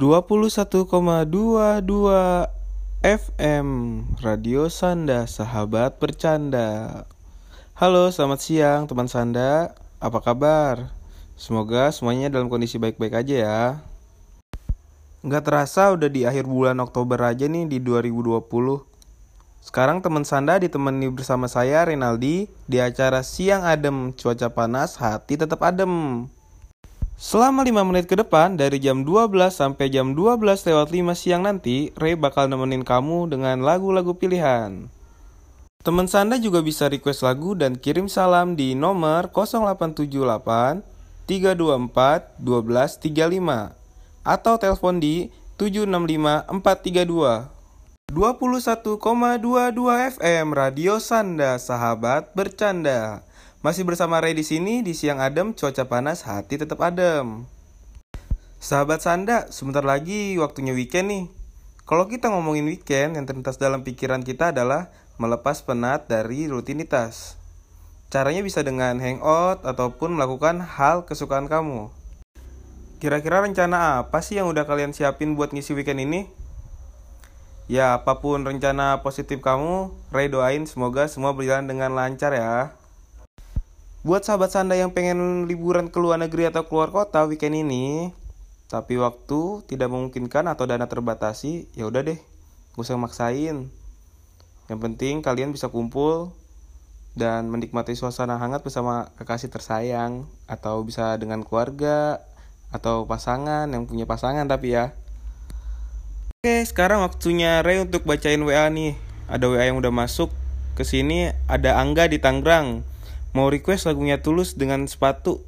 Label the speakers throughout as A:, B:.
A: 21,22 FM Radio Sanda Sahabat Bercanda. Halo selamat siang teman Sanda. Apa kabar? Semoga semuanya dalam kondisi baik-baik aja ya. Nggak terasa udah di akhir bulan Oktober aja nih di 2020 Sekarang teman Sanda ditemani bersama saya Renaldi Di acara Siang Adem. Cuaca Panas Hati Tetap Adem Selama 5 menit ke depan, dari jam 12 sampai jam 12 lewat 5 siang nanti, Ray bakal nemenin kamu dengan lagu-lagu pilihan. Teman Sanda juga bisa request lagu dan kirim salam di nomor 0878 324 1235 atau telepon di 765 432. 21,22 FM Radio Sanda, sahabat bercanda. Masih bersama Ray di sini di siang adem, cuaca panas, hati tetap adem. Sahabat Sanda, sebentar lagi waktunya weekend nih. Kalau kita ngomongin weekend, yang terlintas dalam pikiran kita adalah melepas penat dari rutinitas. Caranya bisa dengan hangout ataupun melakukan hal kesukaan kamu. Kira-kira rencana apa sih yang udah kalian siapin buat ngisi weekend ini? Ya, apa pun rencana positif kamu, Ray doain semoga semua berjalan dengan lancar ya. Buat sahabat Sanda yang pengen liburan ke luar negeri atau keluar kota weekend ini, tapi waktu tidak memungkinkan atau dana terbatasi, ya udah deh, gak usah maksain. Yang penting kalian bisa kumpul dan menikmati suasana hangat bersama kekasih tersayang atau bisa dengan keluarga atau pasangan yang punya pasangan tapi ya. Oke, sekarang waktunya Ray untuk bacain WA nih. Ada WA yang udah masuk ke sini, ada Angga di Tangerang mau request lagunya Tulus dengan sepatu.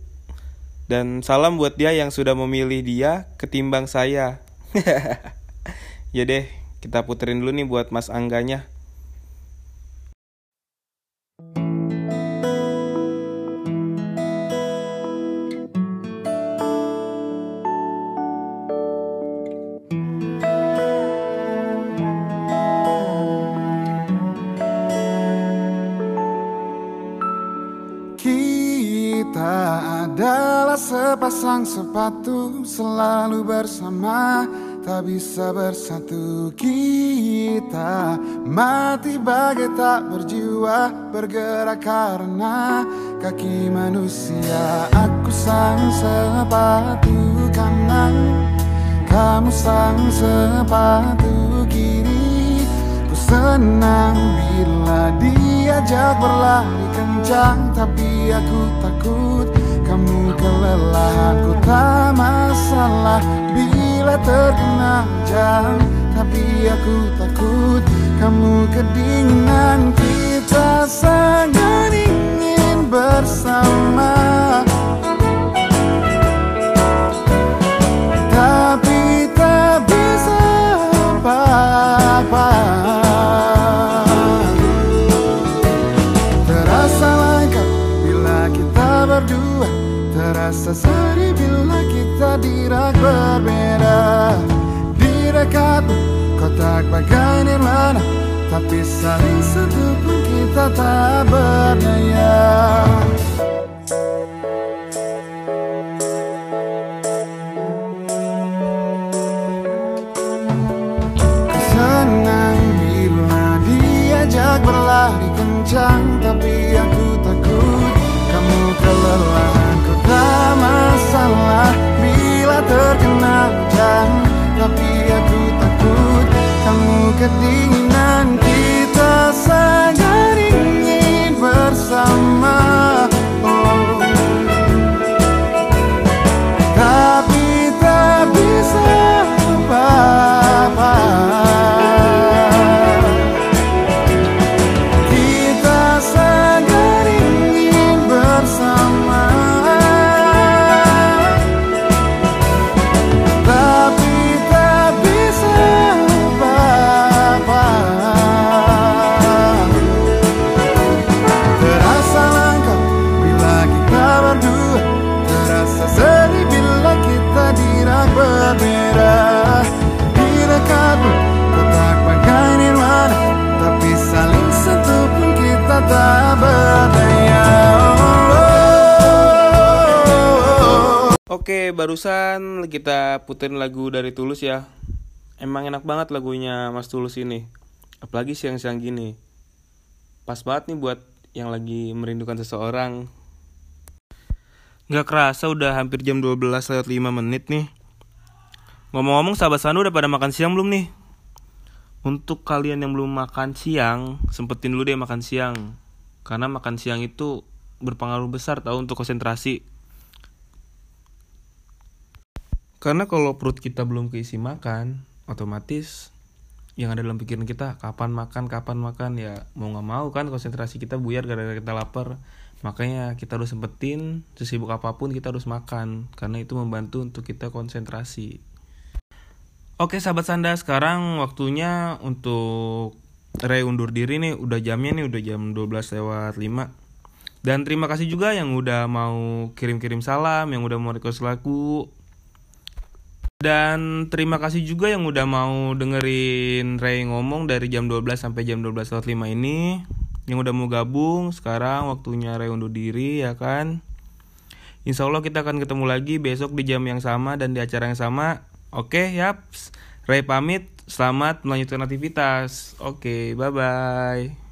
A: Dan salam buat dia yang sudah memilih dia ketimbang saya. ya deh, kita puterin dulu nih buat Mas Angganya.
B: Sepasang sepatu selalu bersama Tak bisa bersatu. Kita Mati bagai tak berjiwa Bergerak karena kaki manusia. Aku sang sepatu kanan Kamu sang sepatu kiri. Ku senang bila diajak berlari kencang Tapi aku takut kamu kelelahan. Ku tak masalah Bila terkena jam Tapi aku takut kamu kedinginan. Kita sangat ingin bersama berdua. Terasa sedih bila kita dirak berbeda. Di dekatmu kotak bagai nirwana Tapi saling sentuh pun kita tak berdaya Tapi aku takut kamu kedinginan
A: Oke, barusan kita puterin lagu dari Tulus ya. Emang enak banget lagunya Mas Tulus ini. Apalagi siang-siang gini. Pas banget nih buat yang lagi merindukan seseorang. Gak kerasa udah hampir jam 12 lewat 5 menit nih. Ngomong-ngomong sahabat Sandu udah pada makan siang belum nih? Untuk kalian yang belum makan siang, sempetin dulu deh makan siang. Karena makan siang itu berpengaruh besar tahu untuk konsentrasi. Karena kalau perut kita belum keisi makan, otomatis yang ada dalam pikiran kita kapan makan, kapan makan ya mau nggak mau kan konsentrasi kita buyar gara-gara kita lapar. Makanya kita harus sempetin sesibuk apa pun kita harus makan karena itu membantu untuk kita konsentrasi. Oke sahabat Sanda sekarang waktunya untuk Ray undur diri nih udah jamnya nih udah jam 12 lewat 5 dan terima kasih juga yang udah mau kirim-kirim salam yang udah mau request lagu dan terima kasih juga yang udah mau dengerin Ray ngomong dari jam 12 sampai jam 12 lewat 5 ini. Yang udah mau gabung, sekarang waktunya Ray undur diri ya kan. Insya Allah kita akan ketemu lagi besok di jam yang sama dan di acara yang sama. Oke, yaps. Ray pamit, selamat melanjutkan aktivitas. Oke, bye-bye.